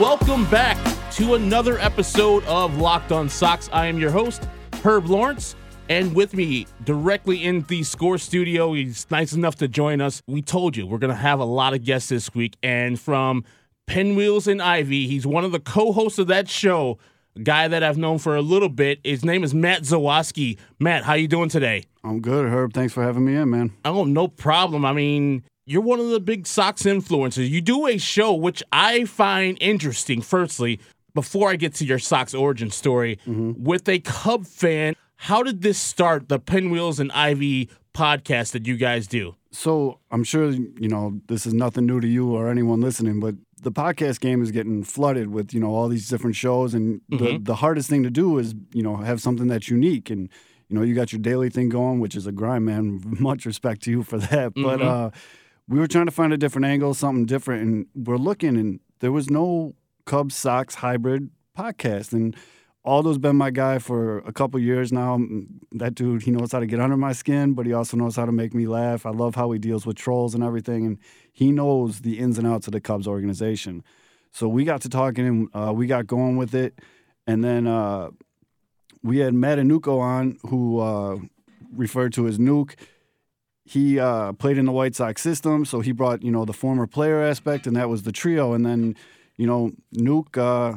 welcome back to another episode of Locked on Sox. I am your host, Herb Lawrence, and with me directly in the score studio, he's nice enough to join us. We told you we're going to have a lot of guests this week, and from Pinwheels and Ivy, he's one of the co hosts of that show. A guy that I've known for a little bit. His name is Matt Zawaski. Matt, how you doing today? I'm good, Herb. Thanks for having me in, man. Oh, no problem. I mean, you're one of the big Sox influencers. You do a show which I find interesting. Firstly, before I get to your Sox origin story, Mm-hmm. with a Cub fan, how did this start? The Pinwheels and Ivy podcast that you guys do. So I'm sure you know this is nothing new to you or anyone listening, but the podcast game is getting flooded with you know all these different shows, and the the hardest thing to do is you know have something that's unique and. You know, you got your daily thing going, which is a grind, man. Much respect to you for that. But uh, we were trying to find a different angle, something different, and we're looking, and there was no Cubs Sox hybrid podcast, and Aldo's been my guy for a couple years now. Mm, That dude, he knows how to get under my skin, but he also knows how to make me laugh. I love how he deals with trolls and everything, and he knows the ins and outs of the Cubs organization. So we got to talking, and uh, we got going with it, and then uh, we had Matt Anuko on, who uh, referred to as Nuke. He uh, played in the White Sox system, so he brought you know the former player aspect, and that was the trio. And then, you know, Nuke, uh,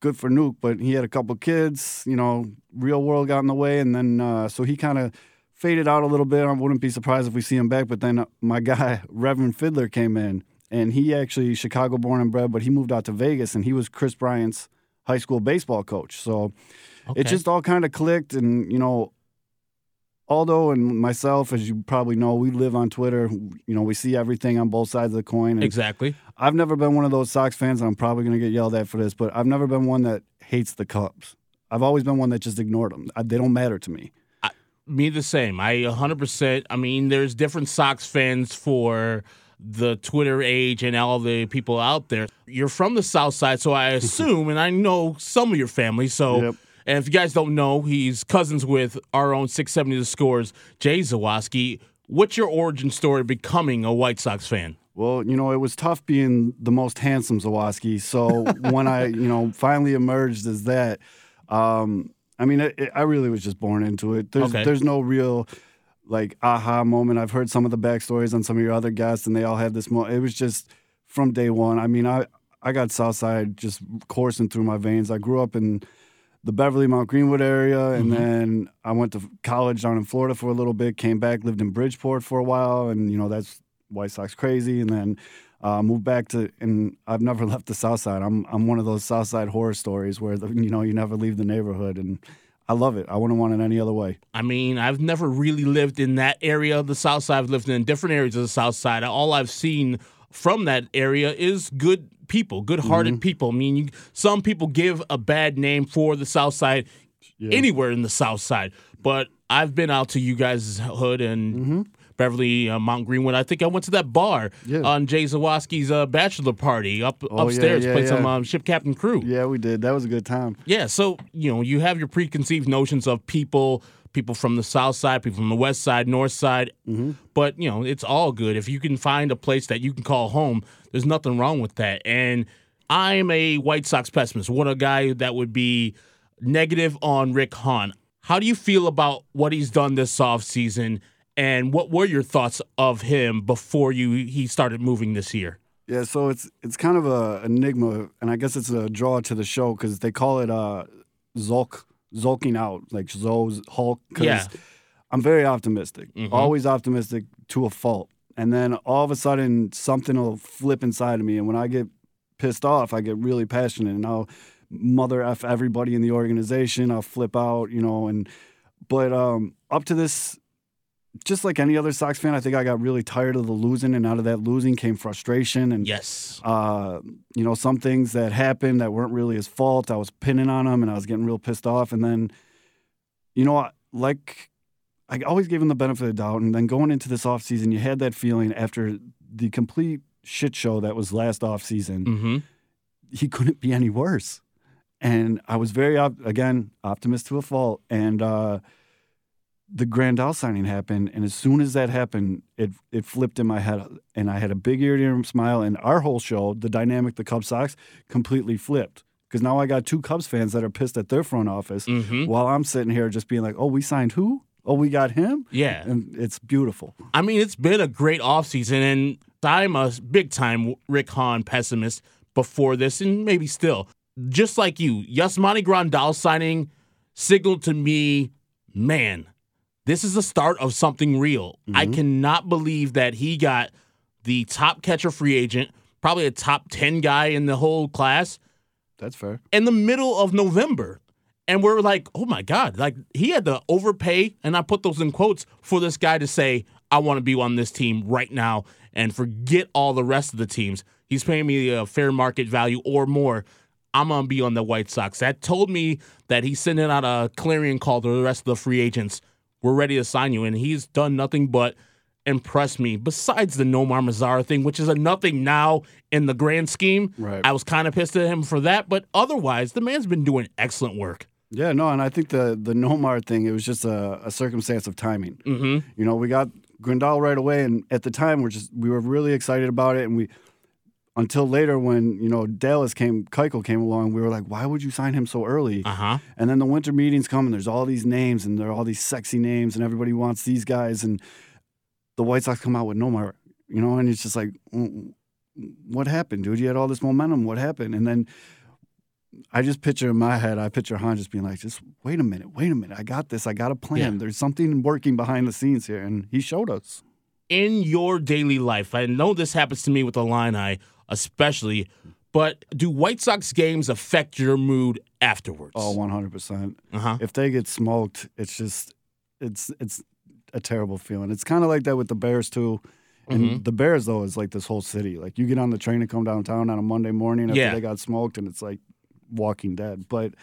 good for Nuke, but he had a couple kids. You know, real world got in the way, and then uh, so he kind of faded out a little bit. I wouldn't be surprised if we see him back. But then uh, my guy Reverend Fiddler came in, and he actually Chicago born and bred, but he moved out to Vegas, and he was Kris Bryant's high school baseball coach. So Okay. it just all kind of clicked and you know aldo and myself as you probably know we live on twitter you know we see everything on both sides of the coin exactly. i've never been one of those sox fans and i'm probably going to get yelled at for this but i've never been one that hates the cubs i've always been one that just ignored them I, they don't matter to me Me the same. I 100%. I mean, there's different Sox fans for the Twitter age and all the people out there. You're from the South Side, so I assume, and I know some of your family. So, Yep. And if you guys don't know, he's cousins with our own 670 The Scores, Jay Zawaski. What's your origin story becoming a White Sox fan? Well, you know, it was tough being the most handsome Zawaski. So when I, you know, finally emerged as that, um, I mean, it, it- I really was just born into it. There's, Okay. there's no real like aha moment. I've heard some of the backstories on some of your other guests, and they all had this moment. It was just from day one. I mean, I I got Southside just coursing through my veins. I grew up in the Beverly Mount Greenwood area, and then I went to college down in Florida for a little bit. Came back, lived in Bridgeport for a while, and you know that's White Sox crazy. And then uh, moved back to, and I've never left the South Side. I'm I'm one of those South Side horror stories where the, you know you never leave the neighborhood, and I love it. I wouldn't want it any other way. I mean, I've never really lived in that area of the South Side. I've lived in different areas of the South Side. All I've seen from that area is good people, good-hearted people. I mean, you, some people give a bad name for the South Side anywhere in the South Side, but I've been out to you guys' hood and Beverly, uh, Mount Greenwood. I think I went to that bar Yeah. on Jay Zawaski's uh, bachelor party up Oh, upstairs. yeah, played some yeah. um, ship captain crew. Yeah, we did. That was a good time. Yeah, so you know, you have your preconceived notions of people, people from the south side, people from the west side, north side, but you know, it's all good. If you can find a place that you can call home, there's nothing wrong with that. And I'm a White Sox pessimist. What a guy that would be negative on Rick Hahn. How do you feel about what he's done this offseason and what were your thoughts of him before you he started moving this year? Yeah, so it's it's kind of a enigma, and I guess it's a draw to the show because they call it uh, Zulk zulking out, like Zo's Hulk. 'cause Yeah. I'm very optimistic, Mhm. always optimistic to a fault, and then all of a sudden something will flip inside of me, and when I get pissed off, I get really passionate, and I'll mother f everybody in the organization. I'll flip out, you know, and but um, up to this just like any other Sox fan, I think I got really tired of the losing, and out of that losing came frustration and Yes. uh, you know some things that happened that weren't really his fault. I was pinning on him, and I was getting real pissed off. And then, you know, like I always gave him the benefit of the doubt. And then going into this offseason, you had that feeling after the complete shit show that was last offseason, Mm-hmm. he couldn't be any worse. And I was very op- again optimist to a fault, and uh, the Grandal signing happened, and as soon as that happened, it it flipped in my head, and I had a big ear to ear smile. And our whole show, the dynamic, the Cubs Sox, completely flipped because now I got two Cubs fans that are pissed at their front office, Mhm. while I'm sitting here just being like, "Oh, we signed who? Oh, we got him." Yeah. and it's beautiful. I mean, it's been a great offseason, and I'm a big time Rick Hahn pessimist before this, and maybe still. Just like you, Yasmani Grandal signing signaled to me, man, this is the start of something real. I mm-hmm. cannot believe that he got the top catcher free agent, probably a top 10 guy in the whole class, That's fair. in the middle of November. And we're like, oh my God, like he had to overpay, and I put those in quotes for this guy to say, I want to be on this team right now and forget all the rest of the teams. He's paying me a fair market value or more. I'm going to be on the White Sox. That told me that he's sending out a clarion call to the rest of the free agents. We're ready to sign you. And he's done nothing but impress me, besides the Nomar Mazara thing, which is a nothing now in the grand scheme. Right. I was kind of pissed at him for that, but otherwise, the man's been doing excellent work. Yeah, no, and I think the the Nomar thing it was just a, a circumstance of timing. Mm-hmm. You know, we got Grandal right away, and at the time, we're just we were really excited about it, and we until later when you know Dallas came, Keuchel came along, we were like, why would you sign him so early? Uh huh. And then the winter meetings come, and there's all these names, and there are all these sexy names, and everybody wants these guys, and the White Sox come out with Nomar, you know, and it's just like, what happened, dude? You had all this momentum. What happened? And then I just picture in my head, I picture Hahn just being like, just wait a minute, wait a minute. I got this. I got a plan. Yeah. There's something working behind the scenes here. And he showed us. In your daily life, I know this happens to me with the line eye, especially, but do White Sox games affect your mood afterwards? Oh, 100%. uh huh. If they get smoked, it's just, it's, it's a terrible feeling. It's kind of like that with the Bears, too. And Mhm. the Bears, though, is like this whole city. Like you get on the train and come downtown on a Monday morning after Yeah. they got smoked, and it's like Walking Dead. But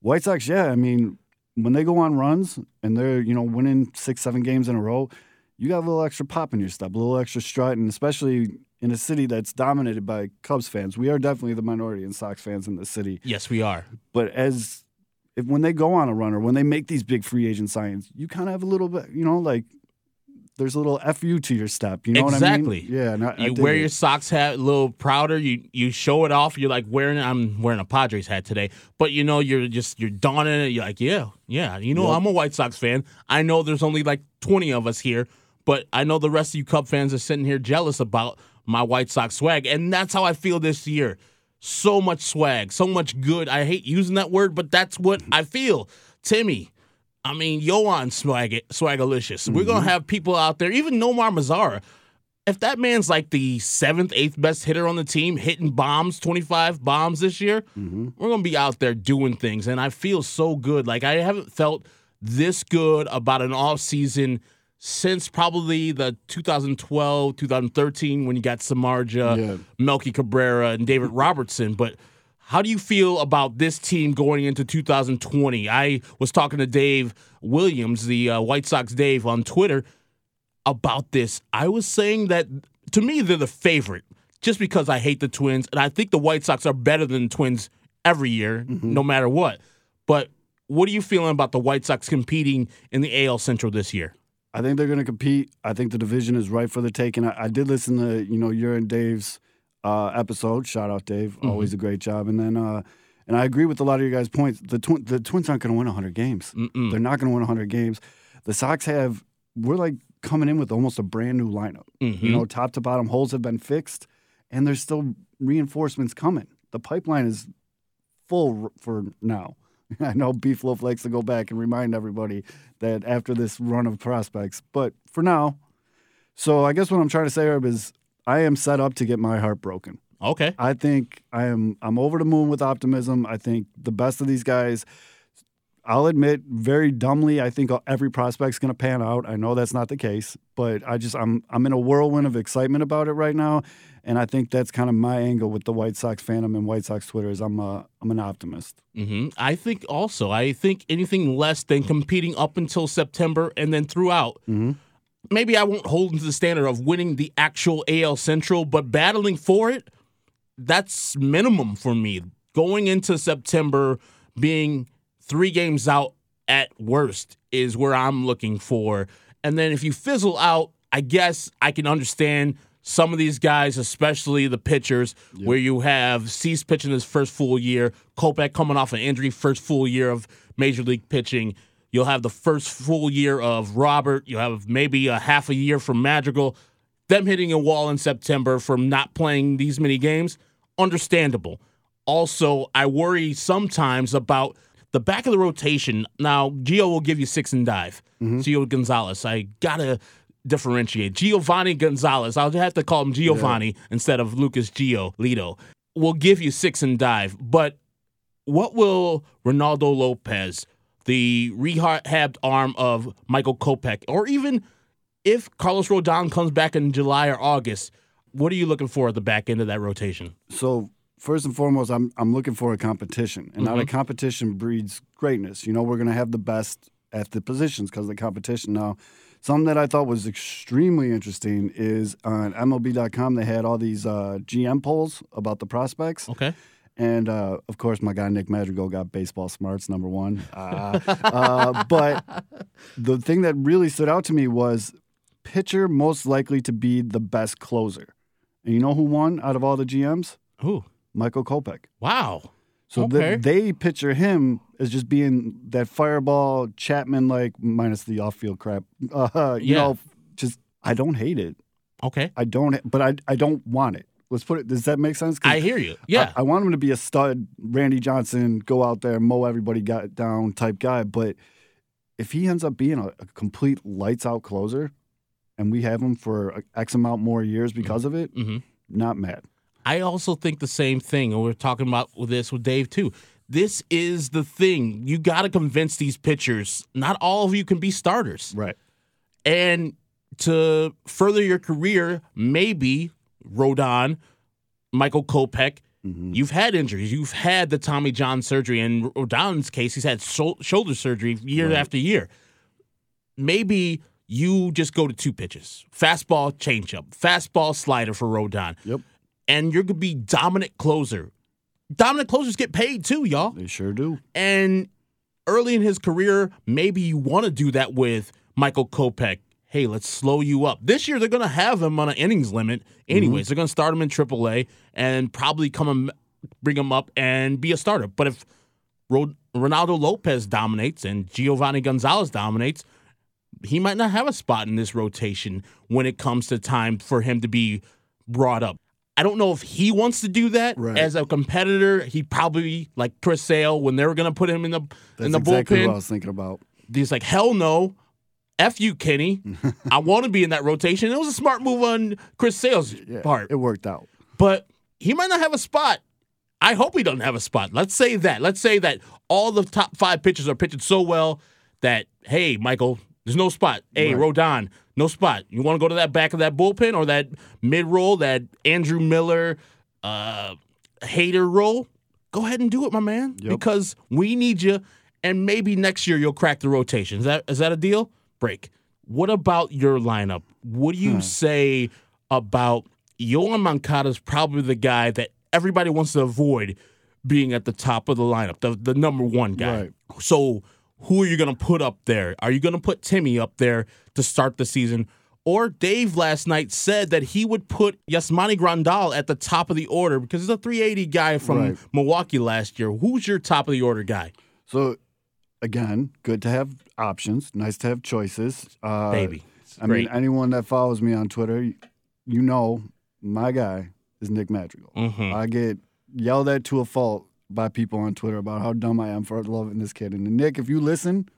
White Sox, yeah, I mean, when they go on runs and they're you know winning six, seven games in a row, you got a little extra pop in your step, a little extra strut, and especially in a city that's dominated by Cubs fans. We are definitely the minority in Sox fans in the city. Yes, we are. But as if when they go on a run or when they make these big free agent signings, you kind of have a little bit, you know, like there's a little fu to your step. You know Exactly. what I mean? Yeah. And I, I You dig wear it. your socks hat a little prouder. You you show it off. You're like wearing. I'm wearing a Padres hat today, but you know you're just you're donning it. You're like, yeah, yeah. You know Yep. I'm a White Sox fan. I know there's only like 20 of us here, but I know the rest of you Cub fans are sitting here jealous about my White Sox swag, and that's how I feel this year. So much swag, so much good. I hate using that word, but that's what I feel. Timmy, I mean, Yohan swag swagalicious. We're gonna mm-hmm. have people out there, even Nomar Mazara. If that man's like the seventh, eighth best hitter on the team, hitting bombs, 25 bombs this year, mm-hmm. we're gonna be out there doing things. And I feel so good. Like I haven't felt this good about an off season since probably the 2012, 2013 when you got Samardzija, Yeah. Melky Cabrera, and David Robertson. But how do you feel about this team going into 2020? I was talking to Dave Williams, the uh, White Sox Dave, on Twitter about this. I was saying that to me, they're the favorite just because I hate the Twins. And I think the White Sox are better than the Twins every year, no matter what. But what are you feeling about the White Sox competing in the AL Central this year? I think they're going to compete. I think the division is right for the taking. I, I did listen to you know your and Dave's uh, episode. Shout out Dave, always a great job. And then uh, and I agree with a lot of your guys' points. The tw- the Twins aren't going to win 100 games. Mm-mm. They're not going to win 100 games. The Sox have we're like coming in with almost a brand new lineup. Mhm. You know, top to bottom holes have been fixed, and there's still reinforcements coming. The pipeline is full r- for now. I know Beef Loaf likes to go back and remind everybody that after this run of prospects, but for now. So I guess what I'm trying to say, Herb, is I am set up to get my heart broken. Okay. I think I am I'm over the moon with optimism. I think the best of these guys I'll admit very dumbly I think every prospect's going to pan out. I know that's not the case, but I just I'm I'm in a whirlwind of excitement about it right now and I think that's kind of my angle with the White Sox fandom and White Sox Twitter is I'm a I'm an optimist. hmm I think also, I think anything less than competing up until September and then throughout. Mhm. Maybe I won't hold to the standard of winning the actual AL Central, but battling for it, that's minimum for me. Going into September, being three games out at worst is where I'm looking for. And then if you fizzle out, I guess I can understand some of these guys, especially the pitchers, where you have Cease pitching his first full year, Kopech coming off an injury, first full year of major league pitching. You'll have the first full year of Robert. You'll have maybe a half a year from Madrigal. Them hitting a wall in September from not playing these many games, understandable. Also, I worry sometimes about the back of the rotation. Now, Gio will give you six and dive. mm-hmm. Gio Gonzalez. I gotta differentiate. Giovanni Gonzalez. I'll have to call him Giovanni yeah. instead of Lucas Giolito. Will give you six and dive. But what will Reynaldo Lopez, the rehabbed arm of Michael Kopech, or even if Carlos Rodon comes back in July or August, what are you looking for at the back end of that rotation? So first and foremost, I'm I'm looking for a competition, and mm-hmm. out of competition breeds greatness. You know, we're going to have the best at the positions because of the competition. Now, Something that I thought was extremely interesting is on MLB.com they had all these uh, GM polls about the prospects. Okay. And uh, of course, my guy Nick Madrigal got baseball smarts number one. Uh, uh, but the thing that really stood out to me was pitcher most likely to be the best closer. And you know who won out of all the GMs? Who? Michael Kopech. Wow. So okay. the, they picture him as just being that fireball Chapman like minus the off field crap. Uh, you yeah. know, just I don't hate it. Okay. I don't, but I I don't want it. Let's put it. Does that make sense? I hear you. Yeah. I, I, want him to be a stud, Randy Johnson, go out there, mow everybody got down type guy. But if he ends up being a, a complete lights out closer, and we have him for X amount more years because mm-hmm. of it, mm-hmm. not mad. I also think the same thing, and we're talking about this with Dave too. This is the thing. You got to convince these pitchers. Not all of you can be starters. Right. And to further your career, maybe Rodon, Michael Kopech, mm-hmm. you've had injuries. You've had the Tommy John surgery. In Rodon's case, he's had shoulder surgery year right. after year. Maybe you just go to two pitches fastball, changeup, fastball, slider for Rodon. Yep and you're gonna be dominant closer. Dominant closers get paid too, y'all. They sure do. And early in his career, maybe you want to do that with Michael Kopech. Hey, let's slow you up. This year, they're going to have him on an innings limit. Anyways, mm-hmm. they're going to start him in AAA and probably come and bring him up and be a starter. But if Reynaldo Lopez dominates and Giovanni Gonzalez dominates, he might not have a spot in this rotation when it comes to time for him to be brought up. I don't know if he wants to do that right. as a competitor. He probably like Chris Sale when they were going to put him in the That's in the exactly bullpen. What I was thinking about. He's like, hell no, f you, Kenny. I want to be in that rotation. It was a smart move on Chris Sale's yeah, part. It worked out, but he might not have a spot. I hope he doesn't have a spot. Let's say that. Let's say that all the top five pitchers are pitching so well that hey, Michael, there's no spot. Hey, right. Rodon, no spot. You want to go to that back of that bullpen or that mid roll, that Andrew Miller, uh, Hader role? Go ahead and do it, my man, yep. because we need you. And maybe next year you'll crack the rotation. Is that is that a deal? Break. What about your lineup? What do you hmm. say about Yoan Moncada's probably the guy that everybody wants to avoid being at the top of the lineup, the, the number one guy. Right. So who are you going to put up there? Are you going to put Timmy up there to start the season? Or Dave last night said that he would put Yasmani Grandal at the top of the order because he's a 380 guy from right. Milwaukee last year. Who's your top of the order guy? So, again, good to have options. Nice to have choices. Uh, Baby. I mean, anyone that follows me on Twitter, you know my guy is Nick Madrigal. Mm-hmm. I get yelled at to a fault by people on Twitter about how dumb I am for loving this kid. And Nick, if you listen,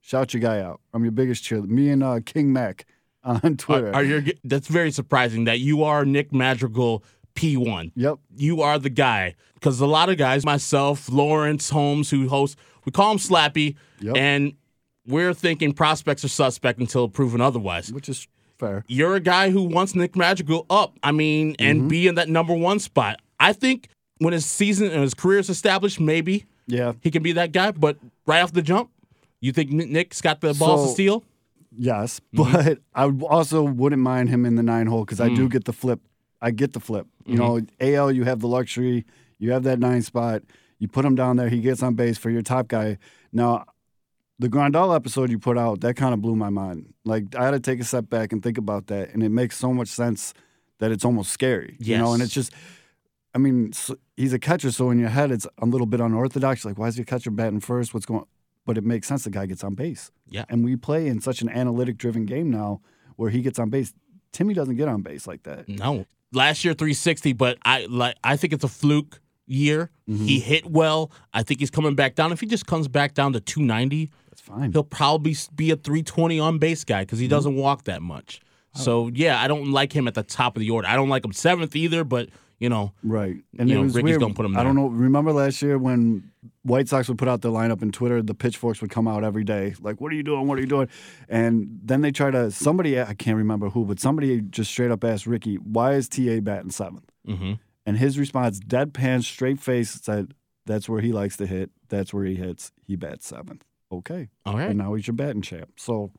shout your guy out. I'm your biggest cheerleader. Me and uh, King Mac on Twitter. Are, are you, that's very surprising that you are Nick Madrigal P1. Yep. You are the guy. Because a lot of guys, myself, Lawrence Holmes, who hosts, we call him Slappy. Yep. And we're thinking prospects are suspect until proven otherwise. Which is fair. You're a guy who wants Nick Madrigal up. I mean, and mm-hmm. be in that number one spot. I think when his season and his career is established, maybe yeah he can be that guy. But right off the jump, you think Nick's got the balls so, to steal? Yes, mm-hmm. but I also wouldn't mind him in the nine hole because mm. I do mm. get the flip. I get the flip. You mm-hmm. know, AL, you have the luxury. You have that nine spot. You put him down there. He gets on base for your top guy. Now, the Grandal episode you put out, that kind of blew my mind. Like I had to take a step back and think about that, and it makes so much sense that it's almost scary. You know, and it's just, I mean, he's a catcher, so in your head it's a little bit unorthodox. Like, why is your catcher batting first? What's going? But it makes sense. The guy gets on base. Yeah. and we play in such an analytic-driven game now, where he gets on base. Timmy doesn't get on base like that. No, last year 360, but I like I think it's a fluke year. Mm-hmm. He hit well. I think he's coming back down. If he just comes back down to 290, That's fine. he'll probably be a 320 on base guy because he doesn't walk that much. So yeah, I don't like him at the top of the order. I don't like him seventh either, but you know, Right. And You it know, was Ricky's weird. gonna put him I don't know. Remember last year when White Sox would put out their lineup in Twitter, the pitchforks would come out every day. Like, what are you doing? What are you doing? And then they try to, somebody, I can't remember who, but somebody just straight up asked Ricky, why is TA batting seventh? mhm. And his response, deadpan, straight face, said, that's where he likes to hit. That's where he hits. He bats seventh. Okay. all right. And now he's your batting champ. So,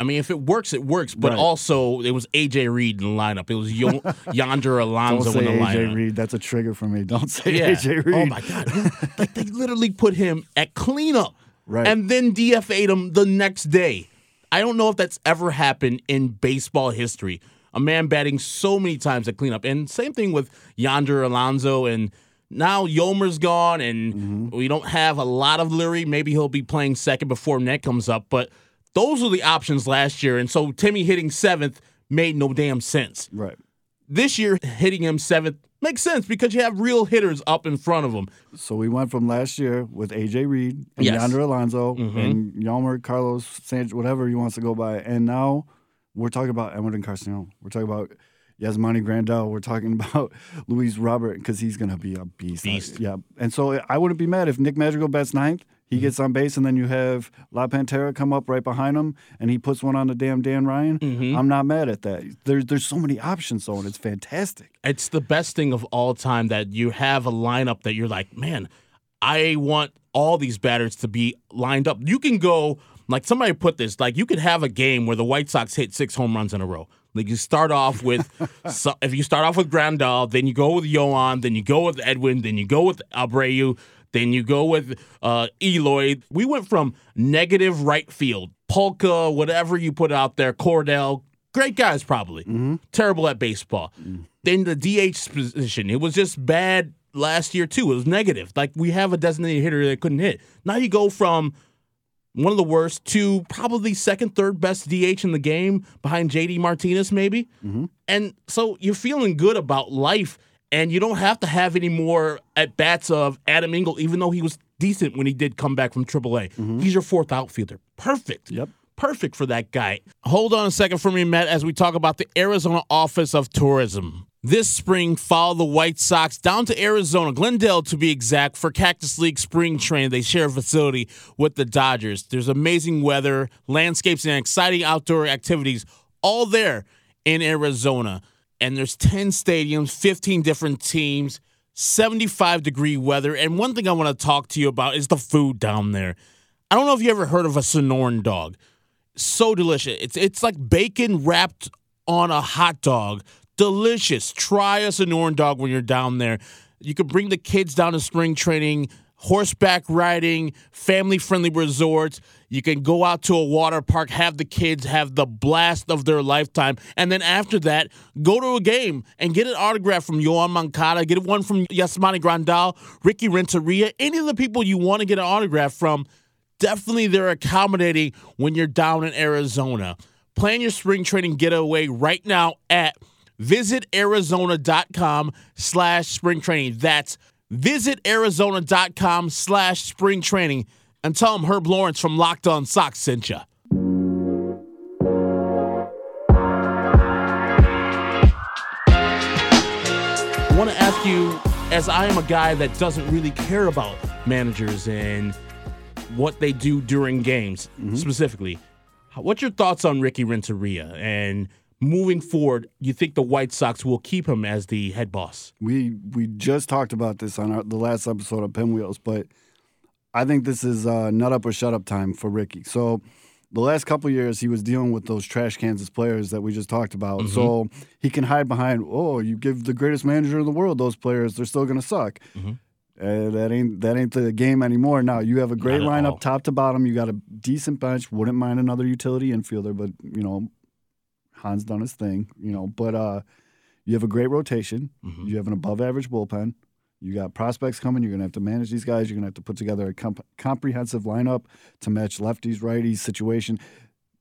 I mean, if it works, it works. But Right. also, it was AJ Reed in the lineup. It was Yo- Yonder Alonso in the AJ lineup. AJ Reed. That's a trigger for me. Don't say Yeah. AJ Reed. Oh my god! like they literally put him at cleanup, Right. and then DFA'd him the next day. I don't know if that's ever happened in baseball history. A man batting so many times at cleanup, and same thing with Yonder Alonso, and now Yolmer's gone, and Mm-hmm. we don't have a lot of Leury. Maybe he'll be playing second before Net comes up, but those were the options last year, and so Timmy hitting seventh made no damn sense Right. this year hitting him seventh makes sense because you have real hitters up in front of him. So we went from last year with AJ Reed and Yes. Yonder Alonso Mhm. and Yolmer, Carlos Sanchez, whatever he wants to go by. And now we're talking about Edwin Carcino. We're talking about Yasmani Grandal. We're talking about Luis Robert because he's going to be a beast. Beast. yeah. And so I wouldn't be mad if Nick Madrigal bats ninth. He Mm-hmm. gets on base, and then you have La Pantera come up right behind him, and he puts one on the damn Dan Ryan. Mm-hmm. I'm not mad at that. There's there's so many options, though, and it's fantastic. It's the best thing of all time that you have a lineup that you're like, man, I want all these batters to be lined up. You can go like somebody put this, like you could have a game where the White Sox hit six home runs in a row. Like you start off with, so, if you start off with Grandal, then you go with Yohan, then you go with Edwin, then you go with Abreu, then you go with uh, Eloy. We went from negative right field, Palka, whatever you put out there, Cordell, great guys probably, mm-hmm. terrible at baseball. Mm. Then the DH position, it was just bad last year too. It was negative. Like we have a designated hitter that couldn't hit. Now you go from one of the worst to probably second, third best DH in the game behind JD Martinez, maybe. Mm-hmm. And so you're feeling good about life, and you don't have to have any more at bats of Adam Engel, even though he was decent when he did come back from AAA. Mm-hmm. He's your fourth outfielder. Perfect. Yep. Perfect for that guy. Hold on a second for me, Matt, as we talk about the Arizona Office of Tourism. This spring, follow the White Sox down to Arizona, Glendale to be exact, for Cactus League spring training. They share a facility with the Dodgers. There's amazing weather, landscapes, and exciting outdoor activities all there in Arizona. And there's 10 stadiums, 15 different teams, 75 degree weather. And one thing I want to talk to you about is the food down there. I don't know if you ever heard of a Sonoran dog. So delicious. It's it's like bacon wrapped on a hot dog. Delicious. Try a Sonoran dog when you're down there. You can bring the kids down to spring training, horseback riding, family friendly resorts. You can go out to a water park, have the kids have the blast of their lifetime. And then after that, go to a game and get an autograph from Yohan Moncada, get one from Yasmani Grandal, Ricky Renteria, any of the people you want to get an autograph from definitely they're accommodating when you're down in Arizona. Plan your spring training getaway right now at visitarizona.com slash spring training. That's visitarizona.com slash spring training. And tell them Herb Lawrence from Locked On Sox sent you. I want to ask you, as I am a guy that doesn't really care about managers and what they do during games mm-hmm. specifically, what's your thoughts on Ricky Renteria and moving forward? You think the White Sox will keep him as the head boss? We we just talked about this on our, the last episode of Pinwheels, but I think this is uh, nut up or shut up time for Ricky. So the last couple years he was dealing with those trash Kansas players that we just talked about. So he can hide behind, oh, you give the greatest manager in the world those players, they're still going to suck. Uh, that ain't that ain't the game anymore. Now you have a great at all. lineup, top to bottom. You got a decent bench. Wouldn't mind another utility infielder, but you know, Hahn's done his thing. You know, but uh, you have a great rotation. Mhm. You have an above average bullpen. You got prospects coming. You're gonna have to manage these guys. You're gonna have to put together a comp- comprehensive lineup to match lefties, righties situation.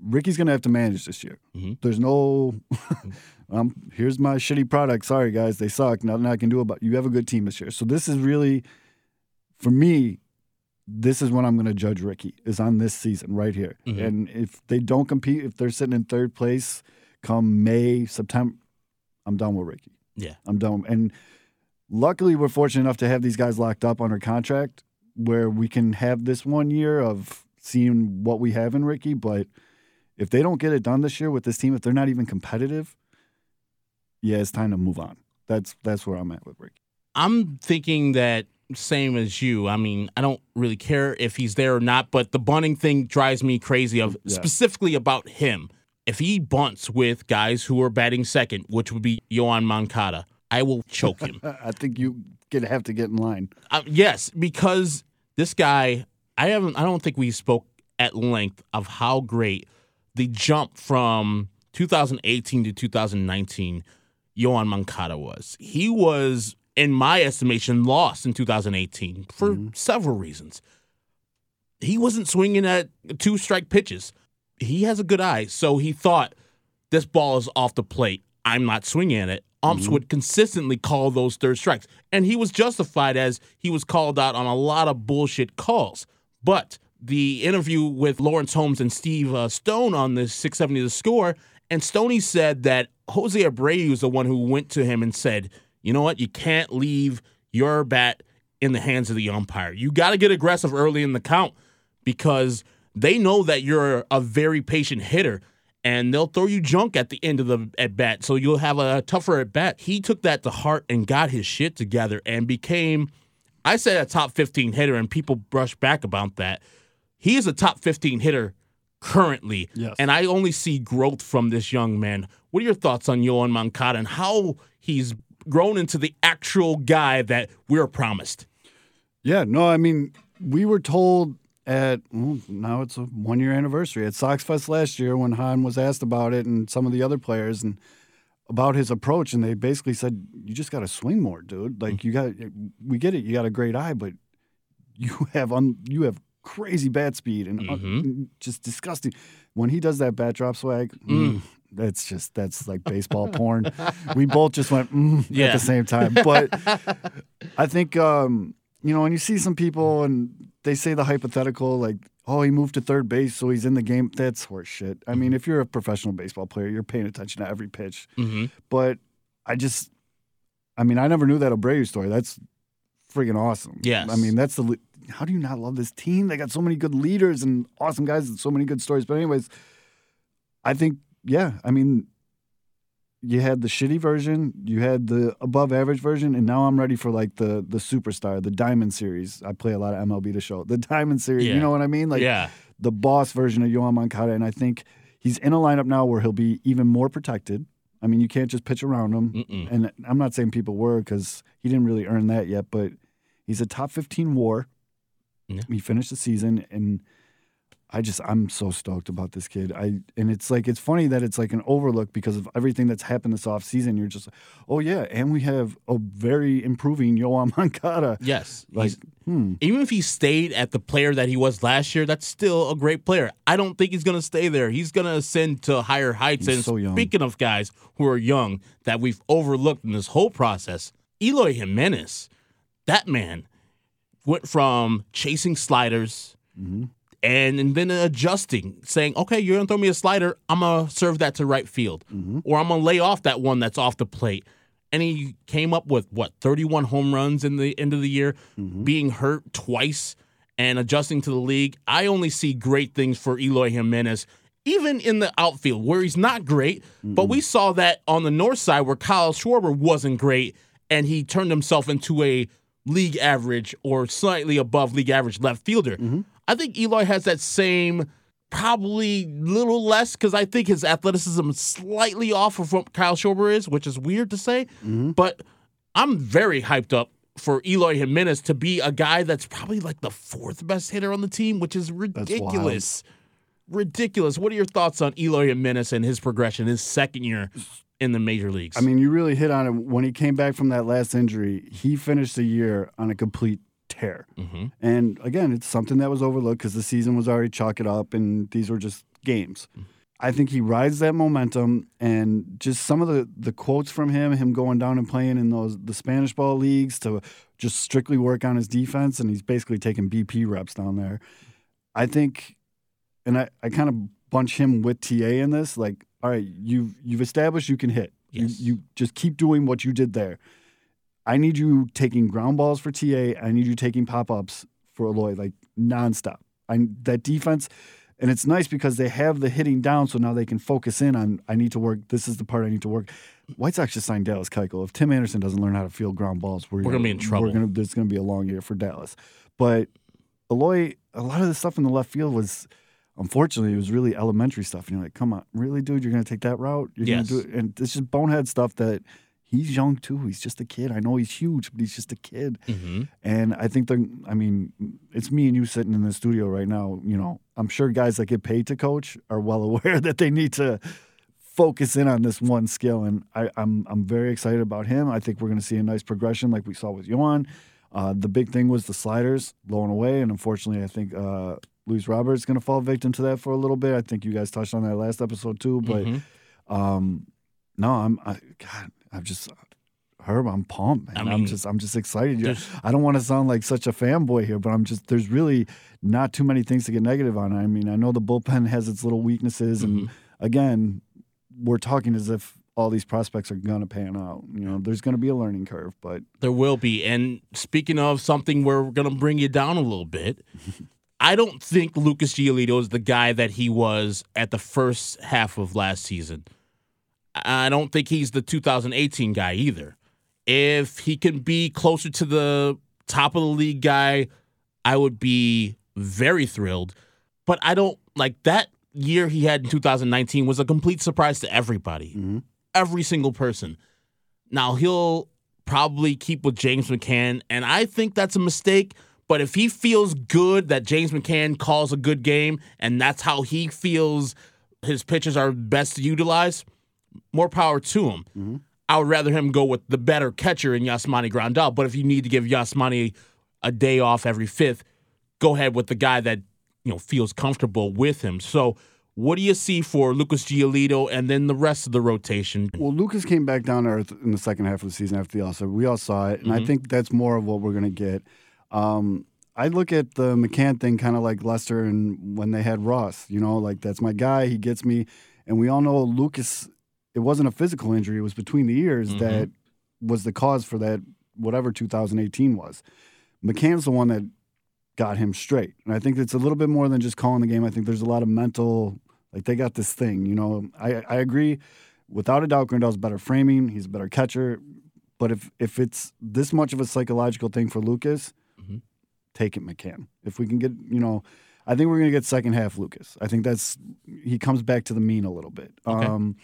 Ricky's gonna have to manage this year. Mhm. There's no, um, here's my shitty product. Sorry guys, they suck. Nothing I can do about. it. You have a good team this year. So this is really, for me, this is when I'm gonna judge Ricky is on this season right here. Mhm. And if they don't compete, if they're sitting in third place come May, September, I'm done with Ricky. Yeah. I'm done. And luckily, we're fortunate enough to have these guys locked up under contract where we can have this one year of seeing what we have in Ricky. But if they don't get it done this year with this team, if they're not even competitive, yeah, it's time to move on. That's that's where I'm at with Ricky. I'm thinking that same as you. I mean, I don't really care if he's there or not, but the bunting thing drives me crazy of Yeah. specifically about him. If he bunts with guys who are batting second, which would be Yohan Moncada, I will choke him. I think you gonna have to get in line. Uh, yes, because this guy, I haven't. I don't think we spoke at length of how great the jump from 2018 to 2019, Yohan Moncada was. He was, in my estimation, lost in 2018 for several reasons. He wasn't swinging at two strike pitches. He has a good eye, so he thought this ball is off the plate. I'm not swinging at it. Umps would consistently call those third strikes. And he was justified as he was called out on a lot of bullshit calls. But the interview with Lawrence Holmes and Steve uh, Stone on the 670 The Score, and Stoney said that Jose Abreu was the one who went to him and said, you know what, you can't leave your bat in the hands of the umpire. You got to get aggressive early in the count because they know that you're a very patient hitter and they'll throw you junk at the end of the at bat. So you'll have a tougher at bat. He took that to heart and got his shit together and became i said a top 15 hitter and people brush back about that. He is a top 15 hitter currently Yes. and i only see growth from this young man. What are your thoughts on Yohan Moncada and how he's grown into the actual guy that we're promised? Yeah, no, I mean, we were told at well, now it's a one year anniversary at Sox Fest last year when Hahn was asked about it and some of the other players and about his approach, and they basically said, "You just got to swing more, dude. Like you got, we get it. You got a great eye, but you have un, you have crazy bat speed and un- Mhm. just disgusting. When he does that bat drop swag." mm, that's just that's like baseball porn. We both just went mm, at the same time, but I think um, you know when you see some people and they say the hypothetical like, "Oh, he moved to third base, so he's in the game." That's horseshit. I mean, if you're a professional baseball player, you're paying attention to every pitch. mm-hmm. But I just, I mean, I never knew that Abreu story. That's friggin' awesome. Yes. I mean, that's the. How do you not love this team? They got so many good leaders and awesome guys and so many good stories. But anyways, I think yeah. I mean, you had the shitty version, you had the above average version, and now I'm ready for like the the superstar, the Diamond Series. I play a lot of MLB The Show the Diamond Series. Yeah. You know what I mean? Like yeah the boss version of Yohan Moncada, and I think he's in a lineup now where he'll be even more protected. I mean, you can't just pitch around him. Mm-mm. And I'm not saying people were because he didn't really earn that yet, but he's a top 15 WAR. Yeah. He finished the season, and I just I'm so stoked about this kid. I and it's like it's funny that it's like an overlook because of everything that's happened this offseason. You're just like, oh yeah, and we have a very improving Yohan Moncada. yes Like, hmm. even if he stayed at the player that he was last year, that's still a great player. I don't think he's going to stay there. He's going to ascend to higher heights. He's and so speaking of guys who are young that we've overlooked in this whole process, Eloy Jimenez, that man went from chasing sliders Mm-hmm. And, and then adjusting, saying, okay, you're going to throw me a slider. I'm going to serve that to right field, Mm-hmm. or I'm going to lay off that one that's off the plate. And he came up with what 31 home runs in the end of the year, Mm-hmm. being hurt twice and adjusting to the league. I only see great things for Eloy Jimenez, even in the outfield where he's not great. But we saw that on the north side where Kyle Schwarber wasn't great, and he turned himself into a league average or slightly above league average left fielder. I think Eloy has that same. Probably little less because I think his athleticism is slightly off of what Kyle Schwarber is, which is weird to say. Mm-hmm. But I'm very hyped up for Eloy Jimenez to be a guy that's probably like the fourth best hitter on the team, which is ridiculous. Ridiculous. What are your thoughts on Eloy Jimenez and his progression, his second year in the major leagues? I mean, you really hit on it. When he came back from that last injury, he finished the year on a complete tear. mm-hmm. And again, it's something that was overlooked because the season was already chalk it up, and these were just games. I think he rides that momentum, and just some of the the quotes from him, him going down and playing in those the Spanish ball leagues to just strictly work on his defense, and he's basically taking BP reps down there. I think, and I, I kind of bunch him with TA in this. Like, all right, you've you've established you can hit. Yes. You, you just keep doing what you did there. I need you taking ground balls for TA. I need you taking pop ups for Eloy, like nonstop. I that defense, and it's nice because they have the hitting down, so now they can focus in on. I need to work. This is the part I need to work. White Sox just signed Dallas Keuchel. If Tim Anderson doesn't learn how to field ground balls, we're, We're gonna be in trouble. We're gonna, there's going to be a long year for Dallas. But Eloy, a lot of the stuff in the left field was. Unfortunately, it was really elementary stuff, and you're like, "Come on, really, dude? You're going to take that route? You're Yes. to do it?" And it's just bonehead stuff that he's young too. He's just a kid. I know he's huge, but he's just a kid. Mm-hmm. And I think they're, I mean, it's me and you sitting in the studio right now. You know, I'm sure guys that get paid to coach are well aware that they need to focus in on this one skill. And I, I'm, I'm very excited about him. I think we're going to see a nice progression like we saw with Yohan. Uh, the big thing was the sliders blowing away. And unfortunately, I think uh, Luis Roberts is going to fall victim to that for a little bit. I think you guys touched on that last episode too. But Mhm. um, no, I'm, I, God, I'm just, Herb, I'm pumped, man. I mean, am just, I'm just excited. I don't want to sound like such a fanboy here, but I'm just, there's really not too many things to get negative on. I mean, I know the bullpen has its little weaknesses, and Mm-hmm. again, we're talking as if all these prospects are gonna pan out. You know, there's gonna be a learning curve, but There will be. And speaking of something where we're going to bring you down a little bit, I don't think Lucas Giolito is the guy that he was at the first half of last season. I don't think he's the 2018 guy either. If he can be closer to the top of the league guy, I would be very thrilled. But I don't like that year he had in 2019 was a complete surprise to everybody Mhm. every single person. Now he'll probably keep with James McCann, and I think that's a mistake. But if he feels good that James McCann calls a good game, and that's how he feels his pitches are best to utilize, more power to him. I would rather him go with the better catcher in Yasmani Grandal. But if you need to give Yasmani a day off every fifth, go ahead with the guy that you know feels comfortable with him. So, what do you see for Lucas Giolito and then the rest of the rotation? Well, Lucas came back down to earth in the second half of the season after the All Star. We all saw it, and I think that's more of what we're going to get. Um, I look at the McCann thing kind of like Lester and when they had Ross. You know, like that's my guy. He gets me, and we all know Lucas. It wasn't a physical injury; it was between the ears Mhm. that was the cause for that. Whatever 2018 was, McCann's the one that got him straight, and I think it's a little bit more than just calling the game. I think there's a lot of mental. Like they got this thing, you know. I I agree without a doubt, Grandal's better framing. He's a better catcher. But if if it's this much of a psychological thing for Lucas, Mhm. take it, McCann. If we can get, you know, I think we're gonna get second half Lucas. I think that's he comes back to the mean a little bit. Okay. Um,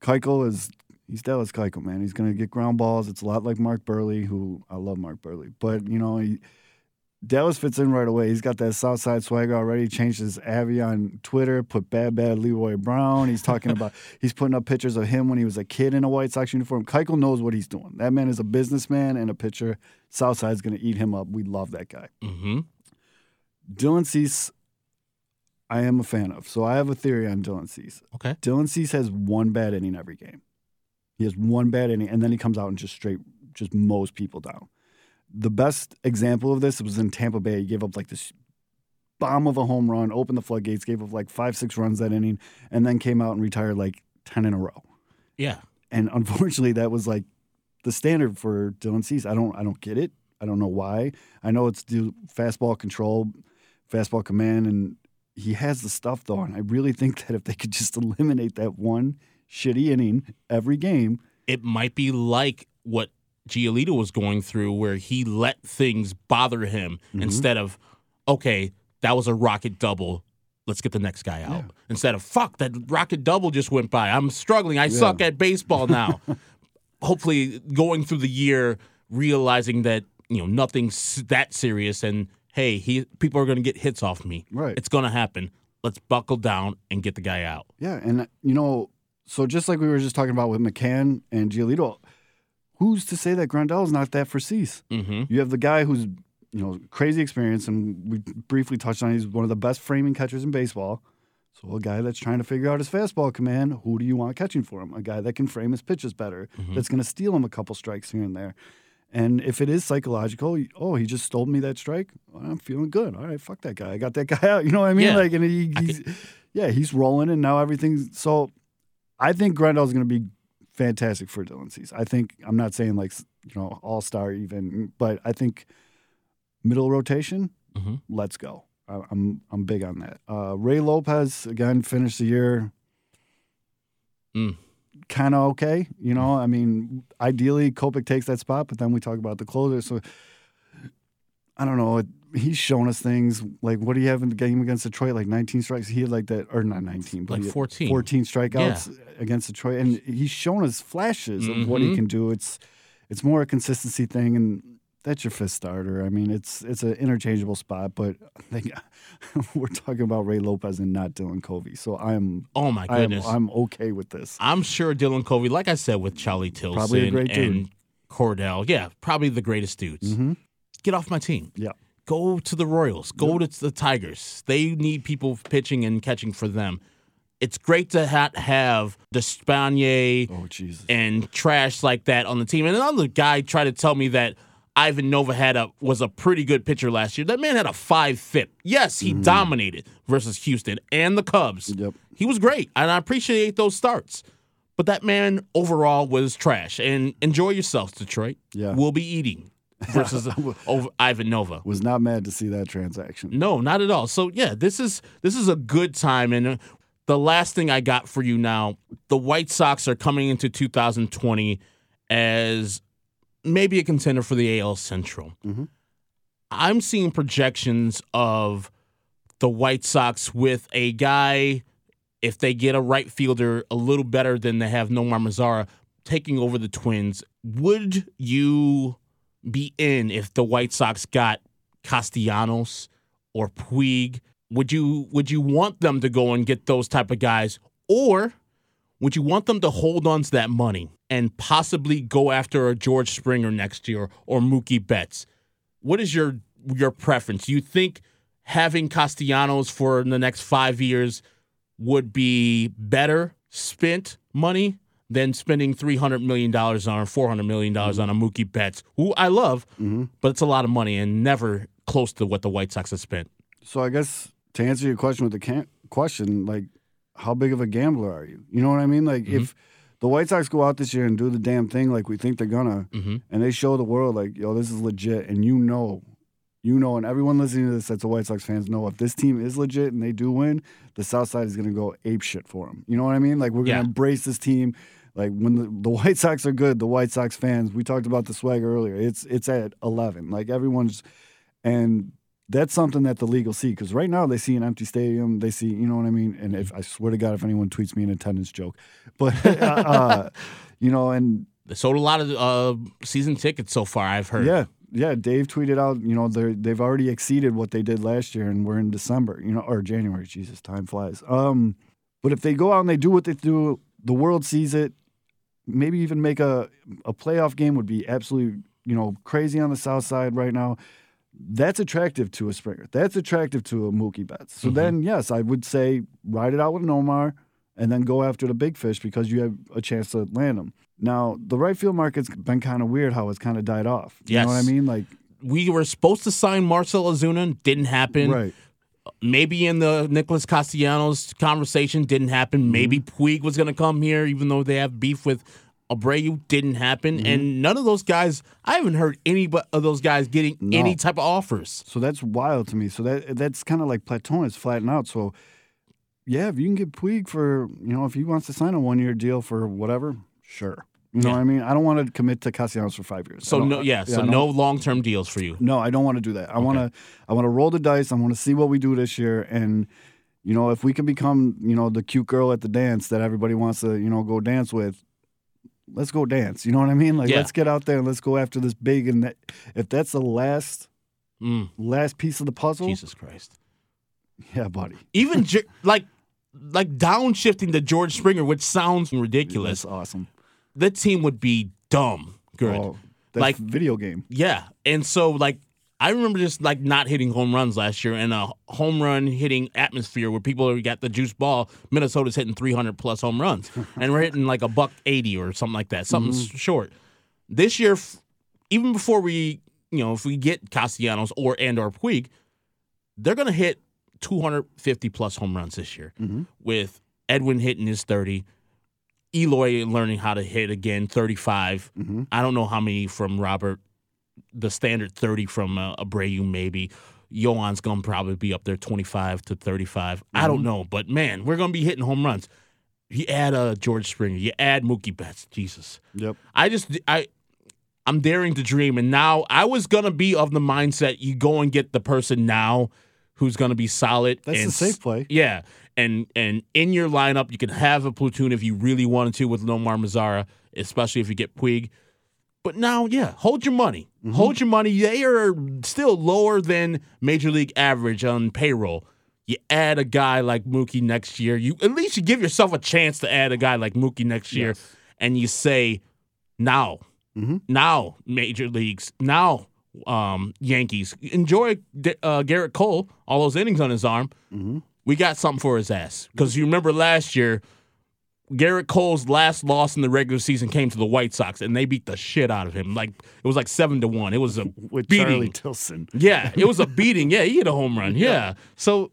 Keuchel is he's Dallas Keuchel, man. He's gonna get ground balls. It's a lot like Mark Buehrle, who I love Mark Buehrle, but you know he. Dallas fits in right away. He's got that South Side swagger already. Changed his Avi on Twitter. Put bad, bad Leroy Brown. He's talking about. he's putting up pictures of him when he was a kid in a White Sox uniform. Keuchel knows what he's doing. That man is a businessman and a pitcher. Southside's going to eat him up. We love that guy. Mm-hmm. Dylan Cease, I am a fan of. So I have a theory on Dylan Cease. Okay. Dylan Cease has one bad inning every game. He has one bad inning, and then he comes out and just straight just mows people down. The best example of this was in Tampa Bay. He gave up like this bomb of a home run, opened the floodgates, gave up like five, six runs that inning, and then came out and retired like ten in a row. Yeah. And unfortunately, that was like the standard for Dylan Cease. I don't, I don't get it. I don't know why. I know it's the fastball control, fastball command, and he has the stuff though. And I really think that if they could just eliminate that one shitty inning every game, It might be like what Giolito was going through, where he let things bother him Mm-hmm. instead of, okay, that was a rocket double. Let's get the next guy out. Instead of, fuck, that rocket double just went by. I'm struggling. I suck at baseball now. Hopefully, going through the year, realizing that you know nothing's that serious, and hey, he people are going to get hits off me. Right. It's going to happen. Let's buckle down and get the guy out. Yeah, and you know, so just like we were just talking about with McCann and Giolito, who's to say that Grandal's not that for Cease? Mm-hmm. You have the guy who's you know crazy experience, and we briefly touched on. He's one of the best framing catchers in baseball. So a guy that's trying to figure out his fastball command, who do you want catching for him? A guy that can frame his pitches better, that's going to steal him a couple strikes here and there. And if it is psychological, oh, he just stole me that strike. Well, I'm feeling good. All right, fuck that guy. I got that guy out. You know what I mean? Yeah. Like, and he, he's, yeah, he's rolling, and now everything's so. I think Grandal's going to be fantastic for Dylan Cease. I think I'm not saying like you know all star even, but I think middle rotation. Mhm. Let's go. I- I'm I'm big on that. Uh, Rey Lopez again finished the year Mm. Kind of okay. You know, I mean, ideally Kopech takes that spot, but then we talk about the closer. So I don't know. It, he's shown us things like what do you have in the game against Detroit? Like 19 strikes. He had like that, or not 19, but Like 14. 14 strikeouts against Detroit, and he's shown us flashes of what he Mhm. can do. It's it's more a consistency thing, and that's your fifth starter. I mean, it's it's an interchangeable spot, but I think we're talking about Rey Lopez and not Dylan Covey. So I'm Oh my I'm, goodness. I'm okay with this. I'm sure Dylan Covey, like I said with Charlie Tilson Probably a great dude. and Cordell, yeah, probably the greatest dudes. hmm Get off my team. Yeah. Go to the Royals. Go to the Tigers. They need people pitching and catching for them. It's great to ha- have Despaigne Oh and trash like that on the team. And another guy tried to tell me that Ivan Nova had a was a pretty good pitcher last year. That man had a five FIP. Yes, he dominated versus Houston and the Cubs. Yep. He was great, and I appreciate those starts. But that man overall was trash. And enjoy yourselves, Detroit. Yeah. We'll be eating versus over Ivan Nova. Was not mad to see that transaction. No, not at all. So yeah, this is this is a good time. And uh, the last thing I got for you now, the White Sox are coming into 2020 as maybe a contender for the AL Central. Mhm. I'm seeing projections of the White Sox with a guy, if they get a right fielder a little better than they have Nomar Mazara, taking over the Twins. Would you be in if the White Sox got Castellanos or Puig? Would you would you want them to go and get those type of guys, or would you want them to hold on to that money and possibly go after a George Springer next year or Mookie Betts? What is your your preference? You think having Castellanos for the next five years would be better spent money than spending three hundred million dollars on or four hundred million dollars on a Mookie Betts, who I love, hmm but it's a lot of money and never close to what the White Sox have spent. So I guess to answer your question with the can- question, like, how big of a gambler are you? You know what I mean? Like, if the White Sox go out this year and do the damn thing like we think they're gonna, Mm-hmm. and they show the world like, yo, this is legit, and you know, you know, and everyone listening to this that's a White Sox fans know if this team is legit and they do win, the South Side is gonna go ape shit for them. You know what I mean? Like we're gonna Yeah. embrace this team. Like when the, the White Sox are good, the White Sox fans. We talked about the swag earlier. It's it's at eleven. Like everyone's, and that's something that the league will see because right now they see an empty stadium. They see, you know what I mean. And if I swear to God, if anyone tweets me an attendance joke, but uh, you know, and They sold a lot of uh, season tickets so far. I've heard. yeah, yeah. Dave tweeted out, you know, they they've already exceeded what they did last year, and we're in December, you know, or January. Jesus, time flies. Um, but if they go out and they do what they do, the world sees it. Maybe even make a a playoff game would be absolutely, you know, crazy on the South Side right now. That's attractive to a Springer. That's attractive to a Mookie Betts. So Mhm. then, yes, I would say ride it out with Nomar, and then go after the big fish because you have a chance to land them. Now, the right field market's been kind of weird how it's kind of died off. You know what I mean? Like, We were supposed to sign Marcel Ozuna, didn't happen. right. Maybe in the Nicholas Castellanos conversation, didn't happen. Mm-hmm. Maybe Puig was going to come here, even though they have beef with Abreu, didn't happen. Mm-hmm. And none of those guys, I haven't heard any of those guys getting No. any type of offers. So that's wild to me. So that that's kind of like plateauing. It's flattened out. So, yeah, if you can get Puig for, you know, if he wants to sign a one year deal for whatever, sure. You know Yeah. what I mean? I don't want to commit to Castellanos for five years. So no, yeah, so no long term deals for you. No, I don't want to do that. I want to I want to roll the dice. I want to see what we do this year and you know, if we can become, you know, the cute girl at the dance that everybody wants to, you know, go dance with, let's go dance. You know what I mean? Like Yeah. let's get out there and let's go after this big. And that, if that's the last Mm, last piece of the puzzle, Jesus Christ. yeah, buddy, Even like like downshifting to George Springer, which sounds ridiculous. that's awesome. The team would be dumb good. Oh, that's Like- video game. Yeah. And so like I remember just like not hitting home runs last year in a home run hitting atmosphere where people got the juice ball. Minnesota's hitting 300 plus home runs and we're hitting like a buck 80 or something like that, something mm-hmm. s short. This year, even before we, you know, if we get Castellanos or and or Puig, they're going to hit 250 plus home runs this year mm-hmm. with Edwin hitting his 30. Eloy learning how to hit again, 35. Mm-hmm. I don't know how many from Robert the standard 30 from uh, Abreu, maybe. Yohan's going to probably be up there 25 to 35. I don't know, but man, we're going to be hitting home runs. You add uh, George Springer, you add Mookie Betts. Jesus. Yep. I just, I, I'm daring to dream. And now I was going to be of the mindset you go and get the person now who's going to be solid. That's and the safe play. yeah, and and in your lineup, you can have a platoon if you really wanted to with Nomar Mazara, especially if you get Puig. But now, yeah, hold your money. Hold your money. They are still lower than major league average on payroll. You add a guy like Mookie next year. You at least you give yourself a chance to add a guy like Mookie next year, and you say, now, now, major leagues, now, um, Yankees, enjoy uh, Gerrit Cole, all those innings on his arm we got something for his ass. Because you remember last year, Gerrit Cole's last loss in the regular season came to the White Sox, and they beat the shit out of him. Like it was like seven to one. It was a With beating. Charlie Tilson. Yeah, it was a beating. Yeah, he hit a home run. Yeah. So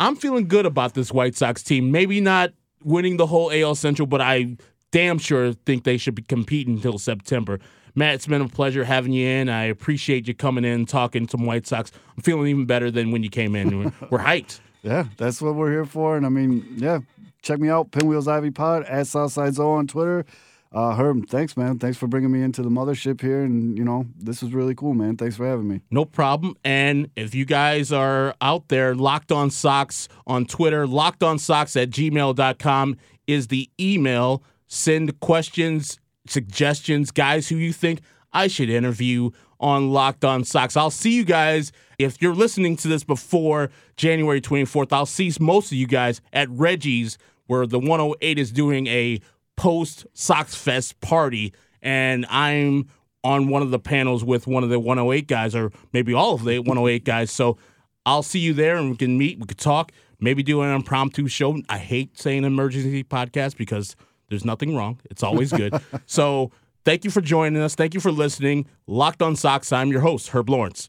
I'm feeling good about this White Sox team. Maybe not winning the whole AL Central, but I damn sure think they should be competing until September. Matt, it's been a pleasure having you in. I appreciate you coming in, talking some White Sox. I'm feeling even better than when you came in. We're hyped. Yeah, that's what we're here for. And I mean, yeah, check me out, Pinwheels Ivy Pod at Southside Zoo on Twitter. Uh, Herb, thanks, man. Thanks for bringing me into the mothership here. And, you know, this was really cool, man. Thanks for having me. No problem. And if you guys are out there, Locked On Sox on Twitter, Locked On Sox at gmail.com is the email. Send questions, suggestions, guys who you think I should interview on Locked On Sox. I'll see you guys. If you're listening to this before January 24th, I'll see most of you guys at Reggie's, where the 108 is doing a post Sox Fest party. And I'm on one of the panels with one of the 108 guys, or maybe all of the 108 guys. So I'll see you there and we can meet, we could talk, maybe do an impromptu show. I hate saying emergency podcast because there's nothing wrong. It's always good. so thank you for joining us. Thank you for listening. Locked on Sox. I'm your host, Herb Lawrence.